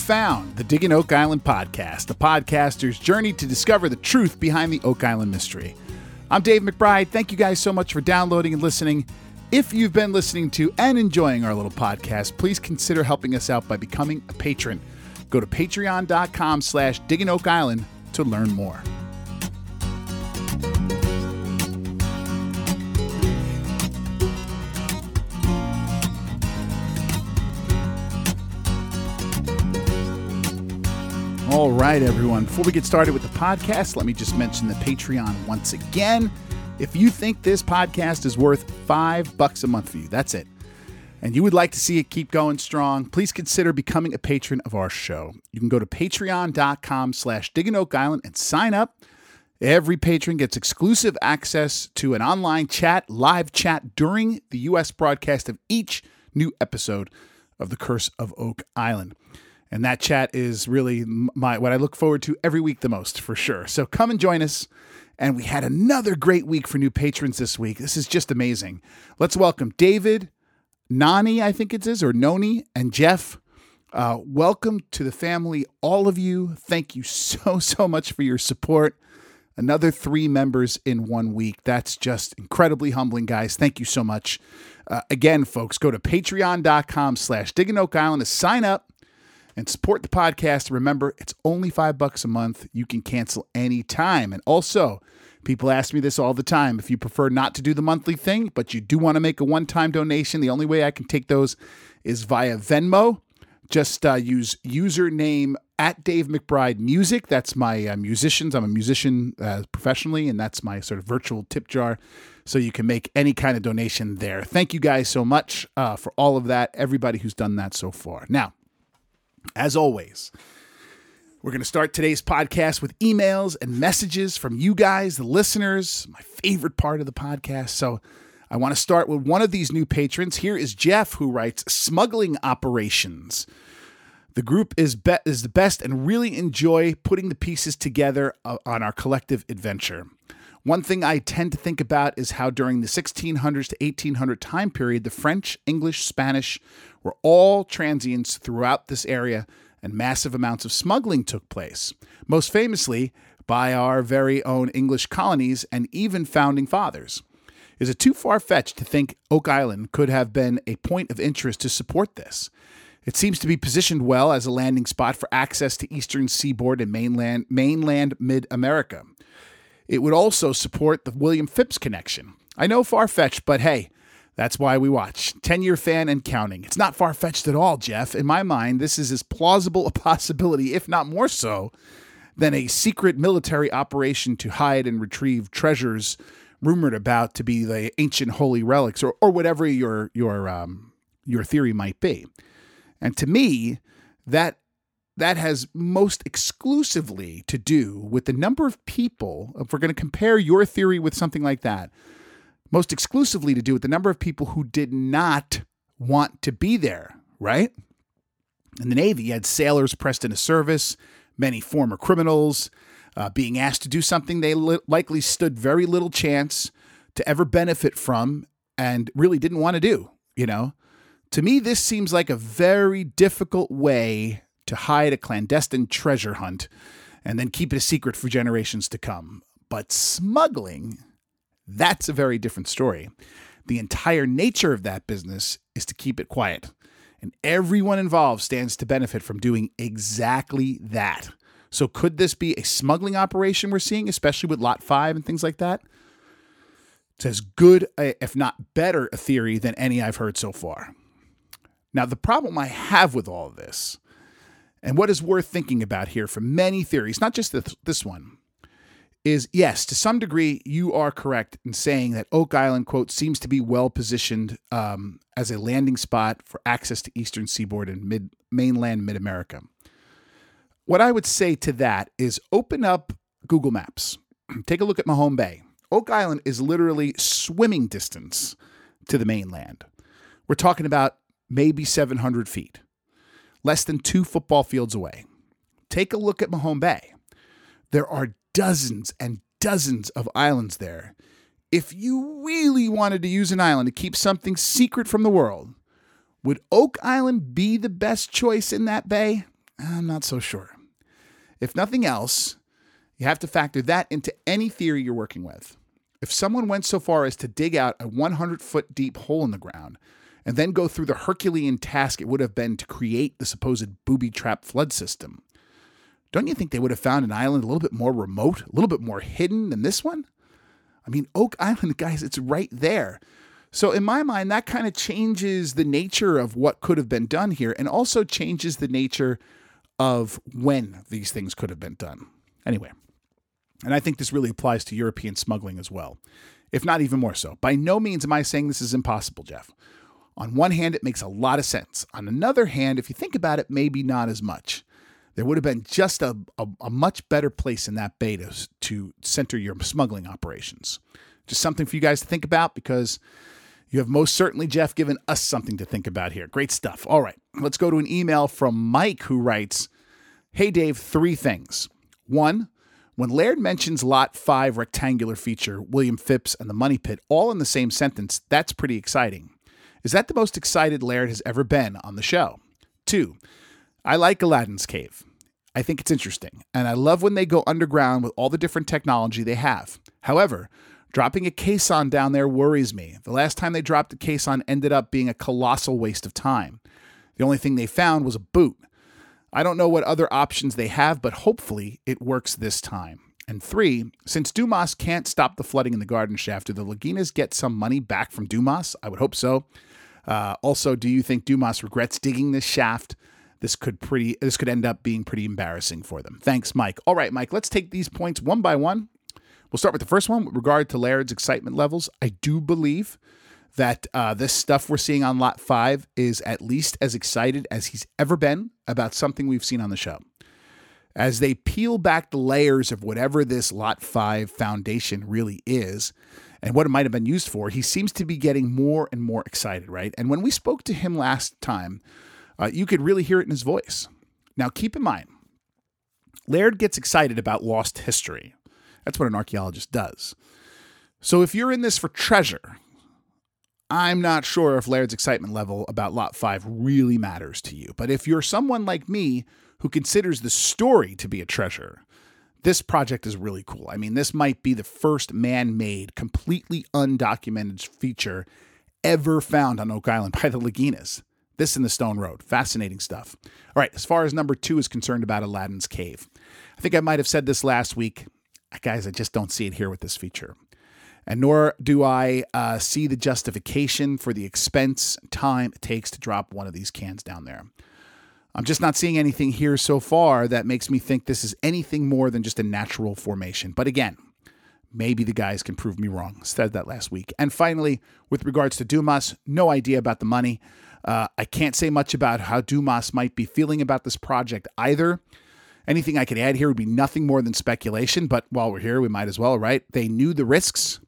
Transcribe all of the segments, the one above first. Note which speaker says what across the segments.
Speaker 1: You've found the Digging Oak Island podcast, the podcaster's journey to discover the truth behind the Oak Island mystery. I'm Dave McBride. Thank you guys so much for downloading and listening. If you've been listening to and enjoying our little podcast, please consider helping us out by becoming a patron. Go to patreon.com slash digging oak island to learn more. All right, everyone. Before we get started with the podcast, let me just mention the Patreon once again. If you think this podcast is worth five bucks a month for you, that's it, and you would like to see it keep going strong, please consider becoming a patron of our show. You can go to patreon.com slash digging oak island and sign up. Every patron gets exclusive access to an online chat, live chat during the U.S. broadcast of each new episode of The Curse of Oak Island and that chat is really my what I look forward to every week the most for sure. So come and join us. And we had another great week for new patrons this week. This is just amazing. Let's welcome David, Nani, I think it is, or Noni, and Jeff. Uh, welcome to the family, all of you. Thank you so, so much for your support. Another three members in one week. That's just incredibly humbling, guys. Thank you so much. Uh, again, folks, go to patreon.com slash digging oak island to sign up and support the podcast. Remember, it's only five bucks a month. You can cancel anytime. And also, people ask me this all the time. If you prefer not to do the monthly thing, but you do want to make a one time donation, the only way I can take those is via Venmo. Just uh, use username at Dave McBride Music. That's my uh, musicians. I'm a musician uh, professionally, and that's my sort of virtual tip jar. So you can make any kind of donation there. Thank you guys so much uh, for all of that, everybody who's done that so far. Now, as always, we're going to start today's podcast with emails and messages from you guys, the listeners, my favorite part of the podcast. So I want to start with one of these new patrons. Here is Jeff, who writes Smuggling Operations. The group is, be- is the best and really enjoy putting the pieces together uh, on our collective adventure. One thing I tend to think about is how during the 1600s to 1800 time period, the French, English, Spanish were all transients throughout this area and massive amounts of smuggling took place, most famously by our very own English colonies and even founding fathers. Is it too far fetched to think Oak Island could have been a point of interest to support this? It seems to be positioned well as a landing spot for access to eastern seaboard and mainland mainland mid America. It would also support the William Phips connection. I know far fetched, but hey, that's why we watch. 10 year fan and counting. It's not far fetched at all, Jeff. In my mind, this is as plausible a possibility, if not more so, than a secret military operation to hide and retrieve treasures rumored about to be the ancient holy relics or, or whatever your, your, um, your theory might be. And to me, that that has most exclusively to do with the number of people, if we're going to compare your theory with something like that, most exclusively to do with the number of people who did not want to be there, right? In the Navy, you had sailors pressed into service, many former criminals uh, being asked to do something they li- likely stood very little chance to ever benefit from and really didn't want to do, you know? To me, this seems like a very difficult way to hide a clandestine treasure hunt and then keep it a secret for generations to come. But smuggling, that's a very different story. The entire nature of that business is to keep it quiet. And everyone involved stands to benefit from doing exactly that. So, could this be a smuggling operation we're seeing, especially with Lot 5 and things like that? It's as good, if not better, a theory than any I've heard so far. Now, the problem I have with all of this and what is worth thinking about here for many theories, not just this, this one, is yes, to some degree, you are correct in saying that Oak Island, quote, seems to be well positioned um, as a landing spot for access to Eastern Seaboard and mid, mainland Mid America. What I would say to that is open up Google Maps, take a look at Mahone Bay. Oak Island is literally swimming distance to the mainland. We're talking about maybe 700 feet less than two football fields away. Take a look at Mahone Bay. There are dozens and dozens of islands there. If you really wanted to use an island to keep something secret from the world, would Oak Island be the best choice in that bay? I'm not so sure. If nothing else, you have to factor that into any theory you're working with. If someone went so far as to dig out a 100 foot deep hole in the ground and then go through the Herculean task it would have been to create the supposed booby trap flood system, don't you think they would have found an island a little bit more remote, a little bit more hidden than this one? I mean, Oak Island, guys, it's right there. So, in my mind, that kind of changes the nature of what could have been done here and also changes the nature of when these things could have been done. Anyway, and I think this really applies to European smuggling as well, if not even more so. By no means am I saying this is impossible, Jeff. On one hand, it makes a lot of sense. On another hand, if you think about it, maybe not as much. There would have been just a, a, a much better place in that to, to center your smuggling operations. Just something for you guys to think about because you have most certainly, Jeff, given us something to think about here. Great stuff. All right, let's go to an email from Mike who writes Hey, Dave, three things. One, when Laird mentions Lot 5 rectangular feature, William Phips, and the Money Pit all in the same sentence, that's pretty exciting. Is that the most excited Laird has ever been on the show? Two, I like Aladdin's Cave. I think it's interesting, and I love when they go underground with all the different technology they have. However, dropping a caisson down there worries me. The last time they dropped a caisson ended up being a colossal waste of time. The only thing they found was a boot. I don't know what other options they have, but hopefully it works this time. And three, since Dumas can't stop the flooding in the garden shaft, do the Laginas get some money back from Dumas? I would hope so. Uh, also, do you think Dumas regrets digging this shaft? This could pretty this could end up being pretty embarrassing for them. Thanks, Mike. All right, Mike, let's take these points one by one. We'll start with the first one with regard to Laird's excitement levels. I do believe that uh, this stuff we're seeing on Lot 5 is at least as excited as he's ever been about something we've seen on the show. As they peel back the layers of whatever this Lot 5 foundation really is and what it might have been used for, he seems to be getting more and more excited, right? And when we spoke to him last time, uh, you could really hear it in his voice. Now, keep in mind, Laird gets excited about lost history. That's what an archaeologist does. So if you're in this for treasure, I'm not sure if Laird's excitement level about Lot 5 really matters to you. But if you're someone like me who considers the story to be a treasure, this project is really cool. I mean, this might be the first man made, completely undocumented feature ever found on Oak Island by the Laginas. This in the Stone Road. Fascinating stuff. All right, as far as number two is concerned about Aladdin's Cave, I think I might have said this last week. Guys, I just don't see it here with this feature and nor do I uh, see the justification for the expense time it takes to drop one of these cans down there. I'm just not seeing anything here so far that makes me think this is anything more than just a natural formation. But again, maybe the guys can prove me wrong. Said that last week. And finally, with regards to Dumas, no idea about the money. Uh, I can't say much about how Dumas might be feeling about this project either. Anything I could add here would be nothing more than speculation, but while we're here, we might as well, right? They knew the risks.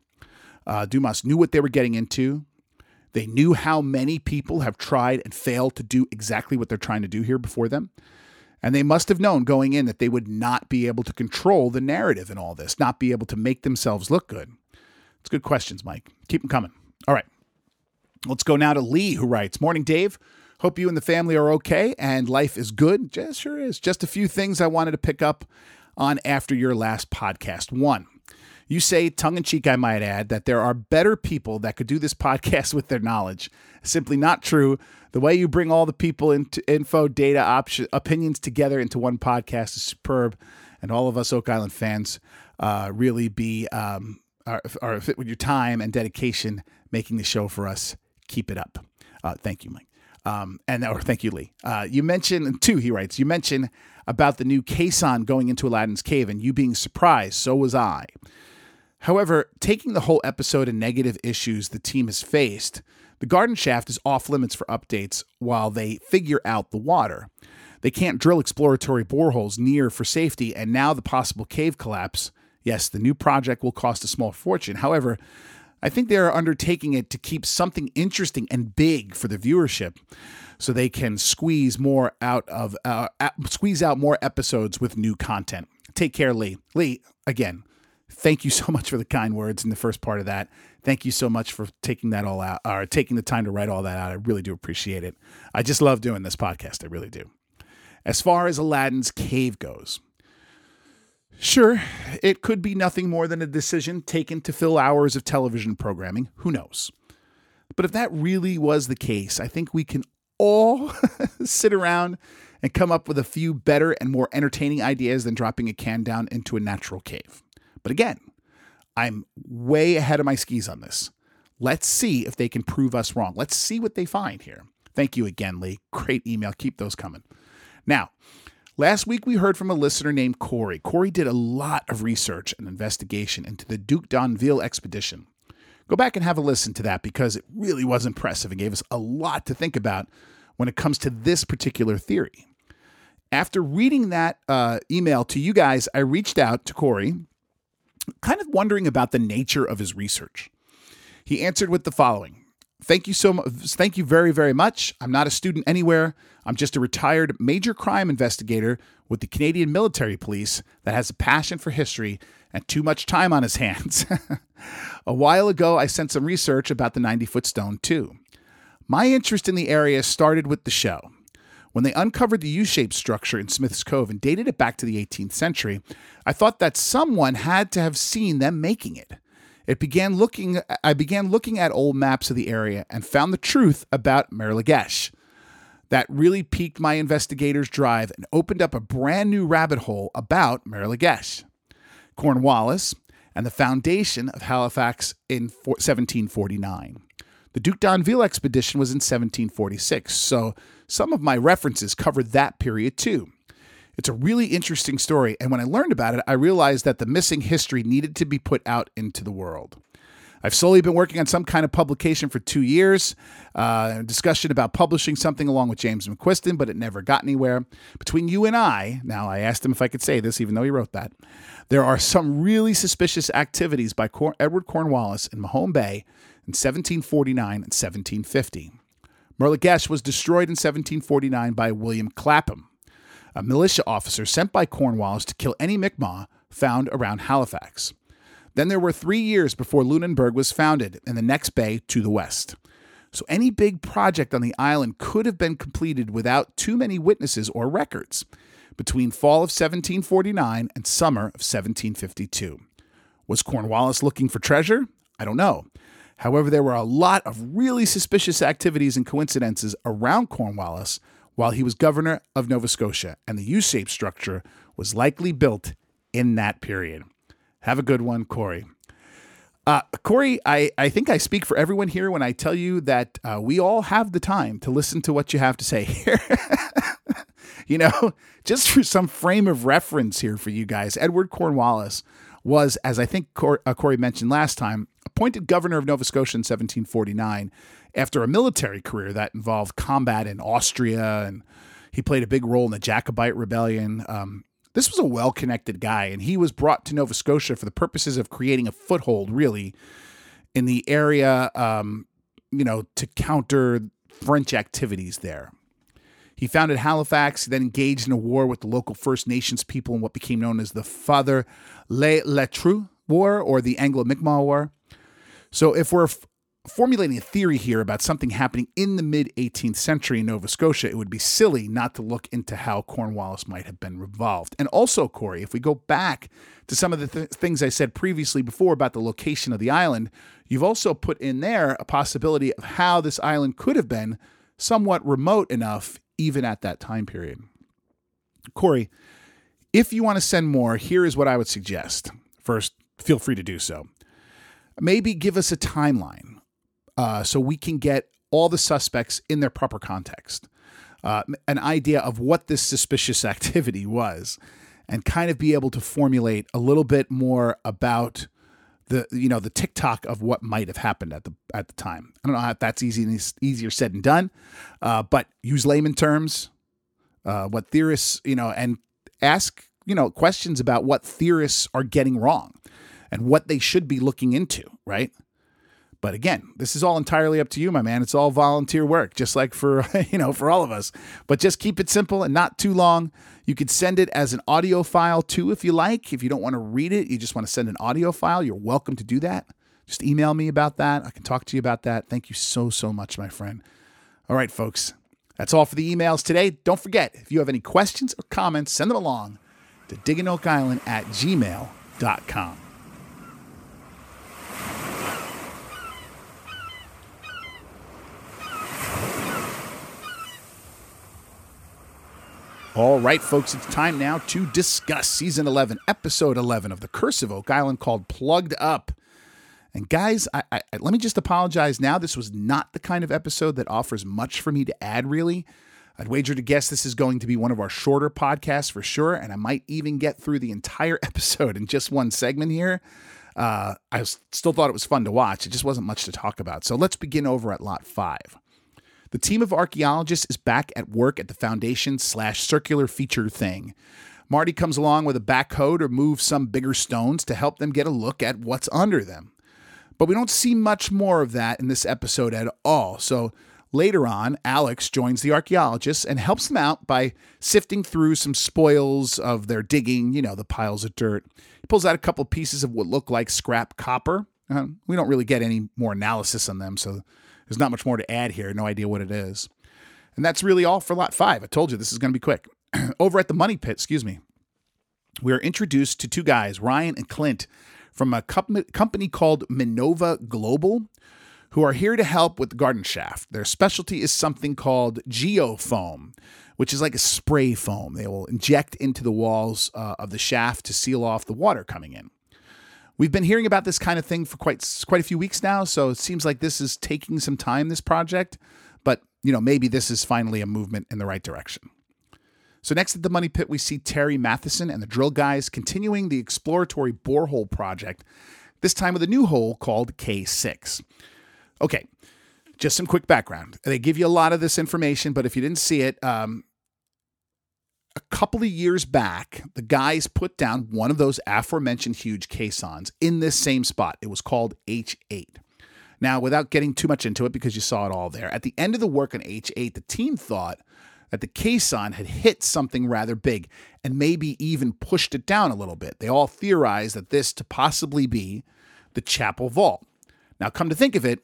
Speaker 1: Uh, Dumas knew what they were getting into. They knew how many people have tried and failed to do exactly what they're trying to do here before them. And they must have known going in that they would not be able to control the narrative in all this, not be able to make themselves look good. It's good questions, Mike. Keep them coming. All right. Let's go now to Lee, who writes Morning, Dave. Hope you and the family are okay and life is good. Just sure is. Just a few things I wanted to pick up on after your last podcast. One, you say, tongue in cheek, I might add, that there are better people that could do this podcast with their knowledge. Simply not true. The way you bring all the people into info, data, option, opinions together into one podcast is superb. And all of us Oak Island fans uh, really be um, are, are fit with your time and dedication making the show for us. Keep it up. Uh, thank you, Mike. Um, and or thank you, Lee. Uh, you mentioned two. He writes. You mentioned about the new caisson going into Aladdin's cave, and you being surprised. So was I. However, taking the whole episode and negative issues the team has faced, the garden shaft is off limits for updates while they figure out the water. They can't drill exploratory boreholes near for safety, and now the possible cave collapse. Yes, the new project will cost a small fortune. However, I think they are undertaking it to keep something interesting and big for the viewership so they can squeeze more out of uh, squeeze out more episodes with new content. Take care, Lee. Lee, again, thank you so much for the kind words in the first part of that. Thank you so much for taking that all out or taking the time to write all that out. I really do appreciate it. I just love doing this podcast. I really do. as far as Aladdin's cave goes. Sure, it could be nothing more than a decision taken to fill hours of television programming. Who knows? But if that really was the case, I think we can all sit around and come up with a few better and more entertaining ideas than dropping a can down into a natural cave. But again, I'm way ahead of my skis on this. Let's see if they can prove us wrong. Let's see what they find here. Thank you again, Lee. Great email. Keep those coming. Now, last week we heard from a listener named Corey. Corey did a lot of research and investigation into the Duc d'Anville expedition. Go back and have a listen to that because it really was impressive and gave us a lot to think about when it comes to this particular theory. After reading that uh, email to you guys, I reached out to Corey, kind of wondering about the nature of his research. He answered with the following Thank you so much. Thank you very, very much. I'm not a student anywhere. I'm just a retired major crime investigator with the Canadian Military Police that has a passion for history and too much time on his hands. a while ago, I sent some research about the 90 foot stone, too. My interest in the area started with the show. When they uncovered the U shaped structure in Smith's Cove and dated it back to the 18th century, I thought that someone had to have seen them making it. It began looking I began looking at old maps of the area and found the truth about Merligueche. That really piqued my investigator's drive and opened up a brand new rabbit hole about Merligueche. Cornwallis and the foundation of Halifax in 1749. The Duc d'Anville expedition was in 1746, so some of my references covered that period too. It's a really interesting story, and when I learned about it, I realized that the missing history needed to be put out into the world. I've slowly been working on some kind of publication for two years, uh, discussion about publishing something along with James McQuiston, but it never got anywhere. Between you and I, now I asked him if I could say this, even though he wrote that, there are some really suspicious activities by Cor- Edward Cornwallis in Mahone Bay in 1749 and 1750. Merligueche was destroyed in 1749 by William Clapham, a militia officer sent by Cornwallis to kill any Mi'kmaq found around Halifax. Then there were three years before Lunenburg was founded in the next bay to the west. So any big project on the island could have been completed without too many witnesses or records between fall of 1749 and summer of 1752. Was Cornwallis looking for treasure? I don't know. However, there were a lot of really suspicious activities and coincidences around Cornwallis while he was governor of Nova Scotia, and the U shaped structure was likely built in that period. Have a good one, Corey. Uh, Corey, I, I think I speak for everyone here when I tell you that uh, we all have the time to listen to what you have to say here. you know, just for some frame of reference here for you guys, Edward Cornwallis was, as I think uh, Corey mentioned last time, appointed governor of Nova Scotia in 1749 after a military career that involved combat in Austria, and he played a big role in the Jacobite Rebellion. Um, this was a well connected guy, and he was brought to Nova Scotia for the purposes of creating a foothold, really, in the area, um, you know, to counter French activities there. He founded Halifax, then engaged in a war with the local First Nations people in what became known as the Father Le Loutre War or the Anglo Mi'kmaq War. So, if we're formulating a theory here about something happening in the mid 18th century in Nova Scotia, it would be silly not to look into how Cornwallis might have been involved. And also, Corey, if we go back to some of the th- things I said previously before about the location of the island, you've also put in there a possibility of how this island could have been somewhat remote enough even at that time period. Corey, if you want to send more, here is what I would suggest. First, feel free to do so. Maybe give us a timeline uh, so we can get all the suspects in their proper context, uh, an idea of what this suspicious activity was, and kind of be able to formulate a little bit more about the you know the TikTok of what might have happened at the at the time. I don't know if that's easy easier said than done, uh, but use layman terms, uh, what theorists you know, and ask you know questions about what theorists are getting wrong and what they should be looking into. Right? But again, this is all entirely up to you, my man. It's all volunteer work, just like for, you know, for all of us. But just keep it simple and not too long. You could send it as an audio file too if you like. If you don't want to read it, you just want to send an audio file, you're welcome to do that. Just email me about that. I can talk to you about that. Thank you so, so much, my friend. All right, folks. That's all for the emails today. Don't forget, if you have any questions or comments, send them along to digginoakisland at gmail.com. All right, folks, it's time now to discuss season 11, episode 11 of The Curse of Oak Island called Plugged Up. And guys, I, I, let me just apologize now. This was not the kind of episode that offers much for me to add, really. I'd wager to guess this is going to be one of our shorter podcasts for sure, and I might even get through the entire episode in just one segment here. Uh, I still thought it was fun to watch. It just wasn't much to talk about. So let's begin over at Lot 5. The team of archaeologists is back at work at the foundation slash circular feature thing. Marty comes along with a backhoe to move some bigger stones to help them get a look at what's under them. But we don't see much more of that in this episode at all. So later on, Alex joins the archaeologists and helps them out by sifting through some spoils of their digging, you know, the piles of dirt. He pulls out a couple pieces of what look like scrap copper. Uh, we don't really get any more analysis on them, so there's not much more to add here. No idea what it is. And that's really all for lot five. I told you this is going to be quick. Over at the Money Pit, excuse me, we are introduced to two guys, Ryan and Clint, from a company called Minova Global, who are here to help with the garden shaft. Their specialty is something called geofoam, which is like a spray foam. They will inject into the walls uh, of the shaft to seal off the water coming in. We've been hearing about this kind of thing for quite quite a few weeks now, so it seems like this is taking some time this project, but you know, maybe this is finally a movement in the right direction. So next at the Money Pit, we see Terry Matheson and the drill guys continuing the exploratory borehole project, this time with a new hole called K6. Okay, just some quick background. They give you a lot of this information, but if you didn't see it, um, a couple of years back, the guys put down one of those aforementioned huge caissons in this same spot. It was called H8. Now, without getting too much into it, because you saw it all there, at the end of the work on H8, the team thought that the caisson had hit something rather big and maybe even pushed it down a little bit. They all theorized that this to possibly be the Chappell vault. Now, come to think of it,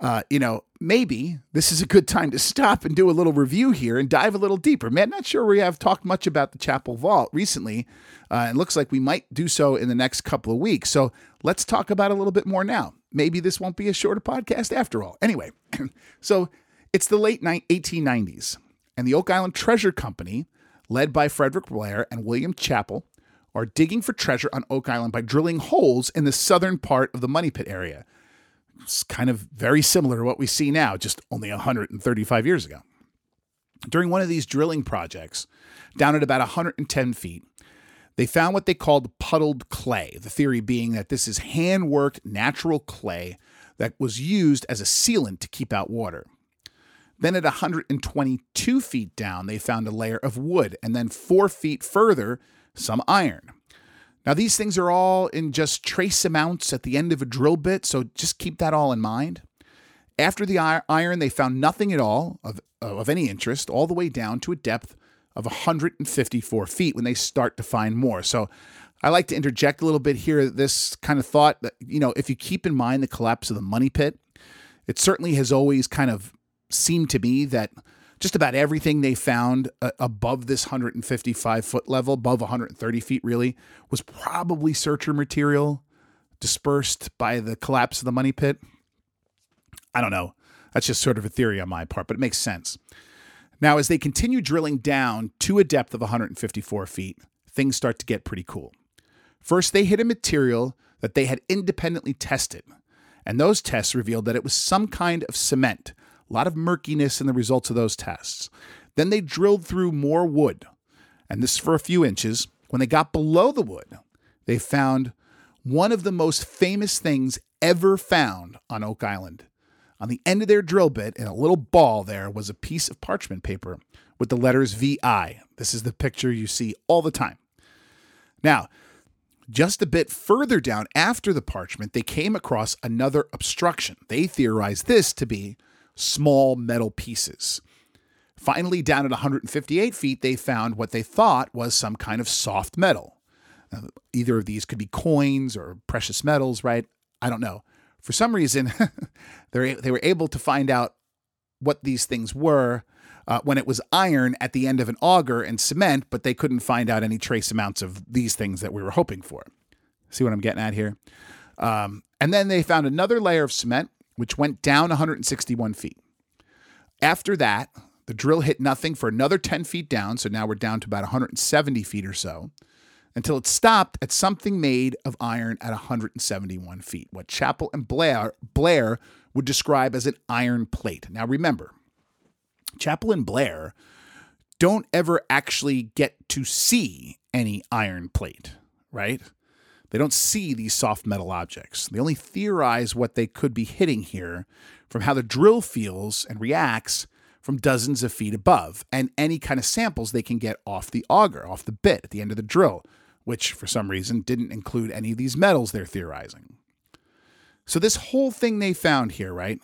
Speaker 1: uh, you know, maybe this is a good time to stop and do a little review here and dive a little deeper. Man, not sure we have talked much about the Chappell Vault recently. Uh, it looks like we might do so in the next couple of weeks. So let's talk about a little bit more now. Maybe this won't be a shorter podcast after all. Anyway, so it's the late 1890s, and the Oak Island Treasure Company, led by Frederick Blair and William Chappell, are digging for treasure on Oak Island by drilling holes in the southern part of the Money Pit area. It's kind of very similar to what we see now, just only 135 years ago. During one of these drilling projects, down at about 110 feet, they found what they called puddled clay, the theory being that this is hand worked natural clay that was used as a sealant to keep out water. Then at 122 feet down, they found a layer of wood, and then four feet further, some iron. Now, these things are all in just trace amounts at the end of a drill bit, so just keep that all in mind. After the iron, they found nothing at all of, uh, of any interest, all the way down to a depth of 154 feet when they start to find more. So I like to interject a little bit here this kind of thought that, you know, if you keep in mind the collapse of the money pit, it certainly has always kind of seemed to me that just about everything they found uh, above this 155 foot level, above 130 feet really, was probably searcher material dispersed by the collapse of the money pit. I don't know. That's just sort of a theory on my part, but it makes sense. Now, as they continue drilling down to a depth of 154 feet, things start to get pretty cool. First, they hit a material that they had independently tested, and those tests revealed that it was some kind of cement a lot of murkiness in the results of those tests. Then they drilled through more wood, and this for a few inches. When they got below the wood, they found one of the most famous things ever found on Oak Island. On the end of their drill bit, in a little ball, there was a piece of parchment paper with the letters VI. This is the picture you see all the time. Now, just a bit further down after the parchment, they came across another obstruction. They theorized this to be small metal pieces. Finally, down at 158 feet, they found what they thought was some kind of soft metal. Now, either of these could be coins or precious metals, right? I don't know. For some reason, they were able to find out what these things were uh, when it was iron at the end of an auger and cement, but they couldn't find out any trace amounts of these things that we were hoping for. See what I'm getting at here? Um, and then they found another layer of cement, which went down 161 feet. After that, the drill hit nothing for another 10 feet down, so now we're down to about 170 feet or so, until it stopped at something made of iron at 171 feet, what Chappell and Blair, Blair would describe as an iron plate. Now remember, Chappell and Blair don't ever actually get to see any iron plate, right? They don't see these soft metal objects. They only theorize what they could be hitting here from how the drill feels and reacts from dozens of feet above, and any kind of samples they can get off the auger, off the bit at the end of the drill, which for some reason didn't include any of these metals they're theorizing. So, this whole thing they found here, right?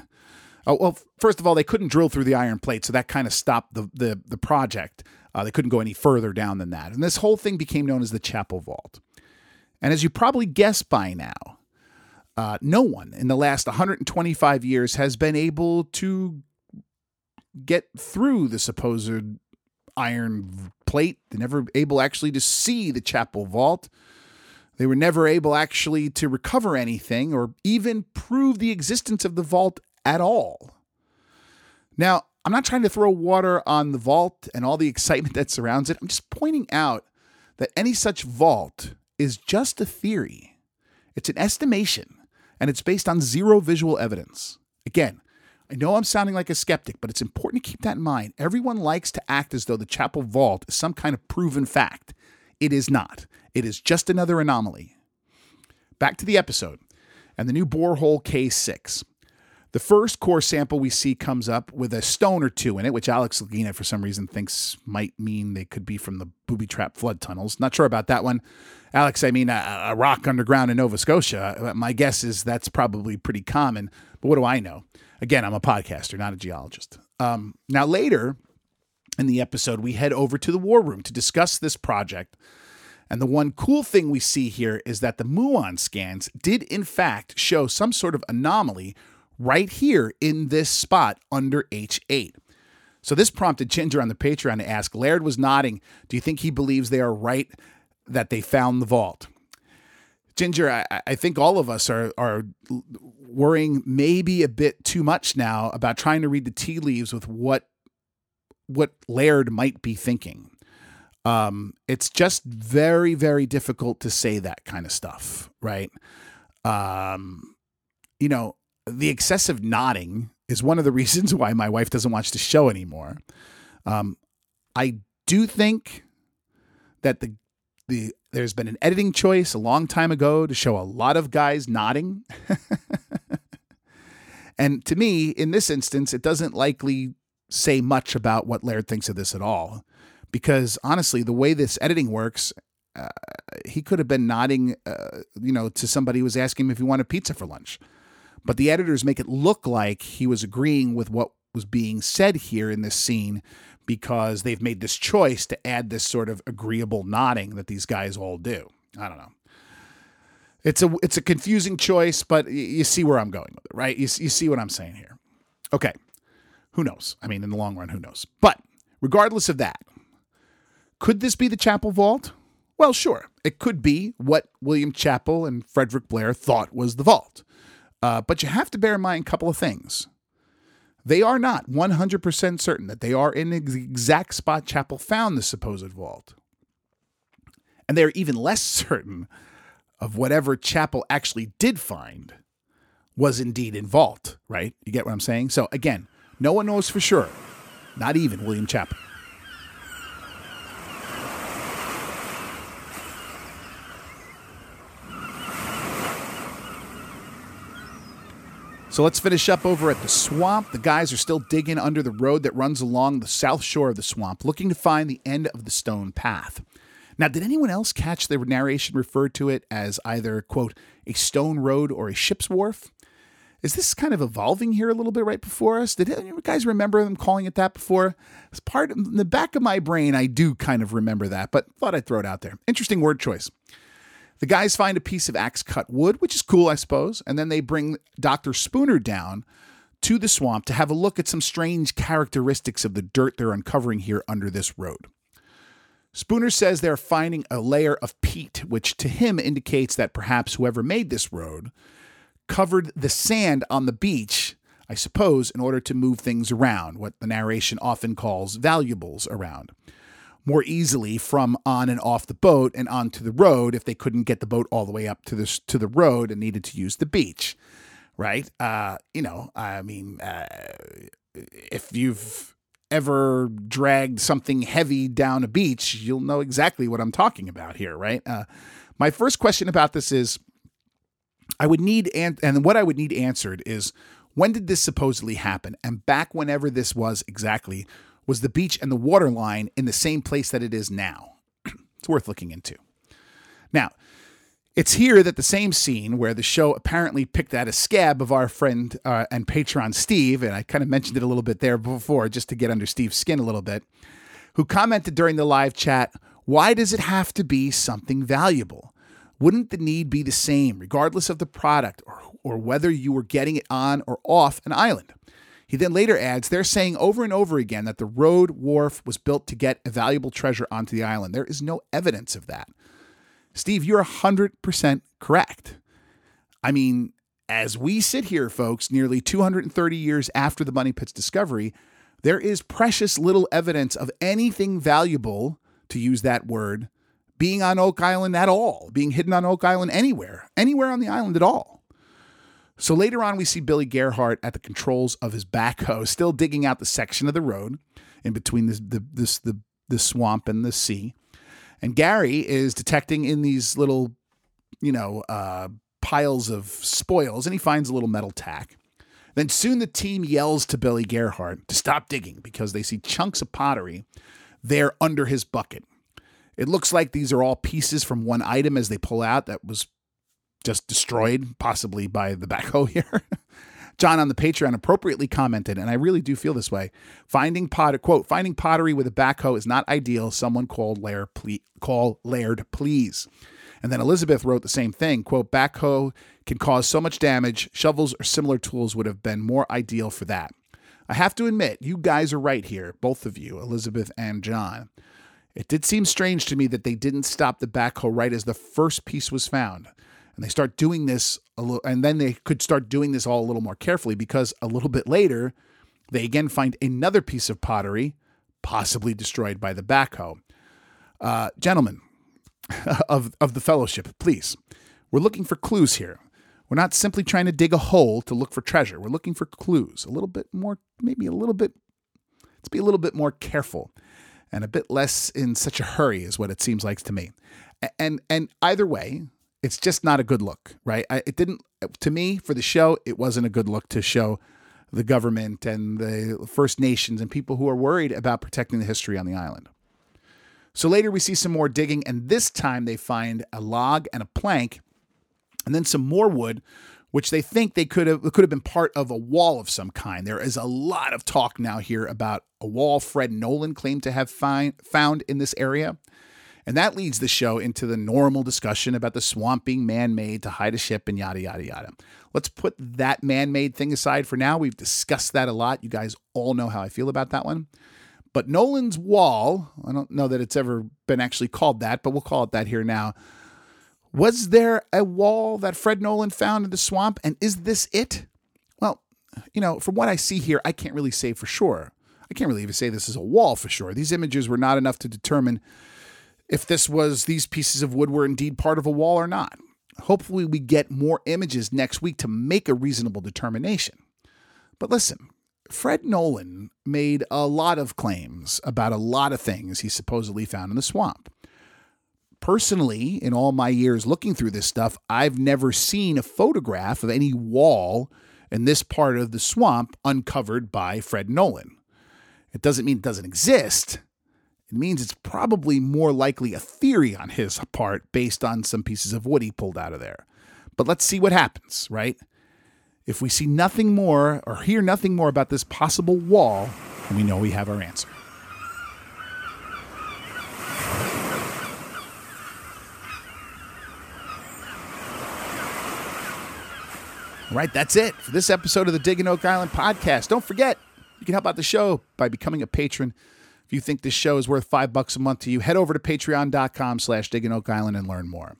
Speaker 1: Oh, well, first of all, they couldn't drill through the iron plate, so that kind of stopped the, the, the project. Uh, they couldn't go any further down than that. And this whole thing became known as the Chappell Vault. And as you probably guessed by now, uh, no one in the last 125 years has been able to get through the supposed iron plate. They're never able actually to see the Chappell Vault. They were never able actually to recover anything or even prove the existence of the vault at all. Now, I'm not trying to throw water on the vault and all the excitement that surrounds it. I'm just pointing out that any such vault is just a theory. It's an estimation, and it's based on zero visual evidence. Again, I know I'm sounding like a skeptic, but it's important to keep that in mind. Everyone likes to act as though the Chappell Vault is some kind of proven fact. It is not, it is just another anomaly. Back to the episode and the new borehole K6. The first core sample we see comes up with a stone or two in it, which Alex Lagina, for some reason, thinks might mean they could be from the booby trap flood tunnels. Not sure about that one. Alex, I mean, a, a rock underground in Nova Scotia. My guess is that's probably pretty common, but what do I know? Again, I'm a podcaster, not a geologist. Um, now, later in the episode, we head over to the war room to discuss this project. And the one cool thing we see here is that the muon scans did, in fact, show some sort of anomaly right here in this spot under H8. So this prompted Ginger on the Patreon to ask Laird was nodding, Do you think he believes they are right that they found the vault? Ginger, I, I think all of us are, are worrying maybe a bit too much now about trying to read the tea leaves with what what Laird might be thinking. Um, it's just very, very difficult to say that kind of stuff, right? Um, you know, the excessive nodding is one of the reasons why my wife doesn't watch the show anymore. Um, I do think that the the there's been an editing choice a long time ago to show a lot of guys nodding. and to me, in this instance, it doesn't likely say much about what Laird thinks of this at all. Because honestly, the way this editing works, uh, he could have been nodding, uh, you know, to somebody who was asking him if he wanted pizza for lunch. But the editors make it look like he was agreeing with what was being said here in this scene because they've made this choice to add this sort of agreeable nodding that these guys all do. I don't know. It's a it's a confusing choice, but you see where I'm going with it, right? You, you see what I'm saying here. Okay. Who knows? I mean, in the long run, who knows? But regardless of that, could this be the Chappell Vault? Well, sure. It could be what William Chappell and Frederick Blair thought was the vault. Uh, but you have to bear in mind a couple of things. They are not 100% certain that they are in the exact spot Chappell found the supposed vault. And they're even less certain of whatever Chappell actually did find was indeed in vault, right? You get what I'm saying? So again, no one knows for sure, not even William Chappell. So let's finish up over at the swamp. The guys are still digging under the road that runs along the south shore of the swamp, looking to find the end of the stone path. Now, did anyone else catch the narration referred to it as either, quote, a stone road or a ship's wharf? Is this kind of evolving here a little bit right before us? Did you guys remember them calling it that before? As part in the back of my brain, I do kind of remember that, but thought I'd throw it out there. Interesting word choice. The guys find a piece of axe cut wood, which is cool, I suppose, and then they bring Dr. Spooner down to the swamp to have a look at some strange characteristics of the dirt they're uncovering here under this road. Spooner says they're finding a layer of peat, which to him indicates that perhaps whoever made this road covered the sand on the beach, I suppose, in order to move things around, what the narration often calls valuables around, more easily from on and off the boat and onto the road if they couldn't get the boat all the way up to the, to the road and needed to use the beach, right? Uh, you know, I mean, uh, if you've ever dragged something heavy down a beach, you'll know exactly what I'm talking about here, right? Uh, my first question about this is I would need, an- and what I would need answered is when did this supposedly happen? And back whenever this was exactly, was the beach and the water line in the same place that it is now? it's worth looking into. Now, it's here that the same scene where the show apparently picked out a scab of our friend uh, and patron Steve, and I kind of mentioned it a little bit there before just to get under Steve's skin a little bit, who commented during the live chat, Why does it have to be something valuable? Wouldn't the need be the same regardless of the product or, or whether you were getting it on or off an island? He then later adds, They're saying over and over again that the road wharf was built to get a valuable treasure onto the island. There is no evidence of that. Steve, you're 100% correct. I mean, as we sit here, folks, nearly 230 years after the Money Pit's discovery, there is precious little evidence of anything valuable, to use that word, being on Oak Island at all, being hidden on Oak Island anywhere, anywhere on the island at all. So later on, we see Billy Gerhardt at the controls of his backhoe, still digging out the section of the road in between this, the, the, the swamp and the sea. And Gary is detecting in these little, you know, uh, piles of spoils, and he finds a little metal tack. Then soon the team yells to Billy Gerhardt to stop digging because they see chunks of pottery there under his bucket. It looks like these are all pieces from one item as they pull out that was just destroyed, possibly by the backhoe here. John on the Patreon appropriately commented, and I really do feel this way. Finding pot quote finding pottery with a backhoe is not ideal. Someone called Laird, ple- call Laird, please. And then Elizabeth wrote the same thing. Quote, backhoe can cause so much damage. Shovels or similar tools would have been more ideal for that. I have to admit, you guys are right here, both of you, Elizabeth and John. It did seem strange to me that they didn't stop the backhoe right as the first piece was found and they start doing this a little, and then they could start doing this all a little more carefully because a little bit later, they again find another piece of pottery, possibly destroyed by the backhoe. Uh, gentlemen of of the fellowship, please, we're looking for clues here. We're not simply trying to dig a hole to look for treasure. We're looking for clues. A little bit more, maybe a little bit. Let's be a little bit more careful and a bit less in such a hurry, is what it seems like to me. And and either way, it's just not a good look, right? I, it didn't, to me, for the show, it wasn't a good look to show the government and the First Nations and people who are worried about protecting the history on the island. So later we see some more digging, and this time they find a log and a plank, and then some more wood, which they think they could have could have been part of a wall of some kind. There is a lot of talk now here about a wall Fred Nolan claimed to have find, found in this area. And that leads the show into the normal discussion about the swamp being man made to hide a ship and yada, yada, yada. Let's put that man made thing aside for now. We've discussed that a lot. You guys all know how I feel about that one. But Nolan's Wall, I don't know that it's ever been actually called that, but we'll call it that here now. Was there a wall that Fred Nolan found in the swamp? And is this it? Well, you know, from what I see here, I can't really say for sure. I can't really even say this is a wall for sure. These images were not enough to determine if this was these pieces of wood were indeed part of a wall or not. Hopefully, we get more images next week to make a reasonable determination. But listen, Fred Nolan made a lot of claims about a lot of things he supposedly found in the swamp. Personally, in all my years looking through this stuff, I've never seen a photograph of any wall in this part of the swamp uncovered by Fred Nolan. It doesn't mean it doesn't exist, it means it's probably more likely a theory on his part based on some pieces of wood he pulled out of there. But let's see what happens, right? If we see nothing more or hear nothing more about this possible wall, we know we have our answer. Right, that's it for this episode of the Digging Oak Island podcast. Don't forget, you can help out the show by becoming a patron. If you think this show is worth five bucks a month to you, head over to patreon.com slash digging oak island and learn more.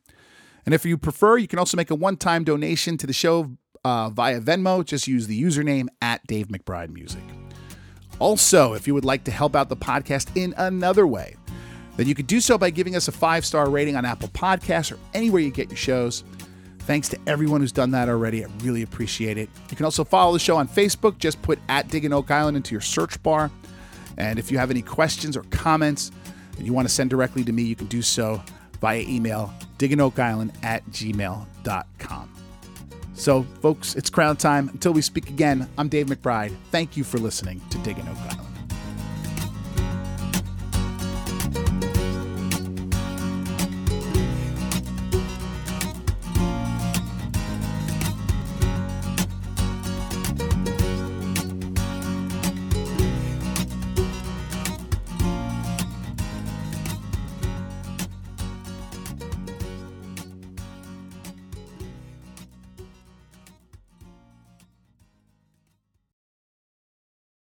Speaker 1: And if you prefer, you can also make a one-time donation to the show uh, via Venmo. Just use the username at Dave McBride Music. Also, if you would like to help out the podcast in another way, then you could do so by giving us a five-star rating on Apple Podcasts or anywhere you get your shows. Thanks to everyone who's done that already. I really appreciate it. You can also follow the show on Facebook. Just put at Digging Oak Island into your search bar. And if you have any questions or comments that you want to send directly to me, you can do so via email, digginoakisland at gmail.com. So, folks, it's crown time. Until we speak again, I'm Dave McBride. Thank you for listening to Digging Oak Island.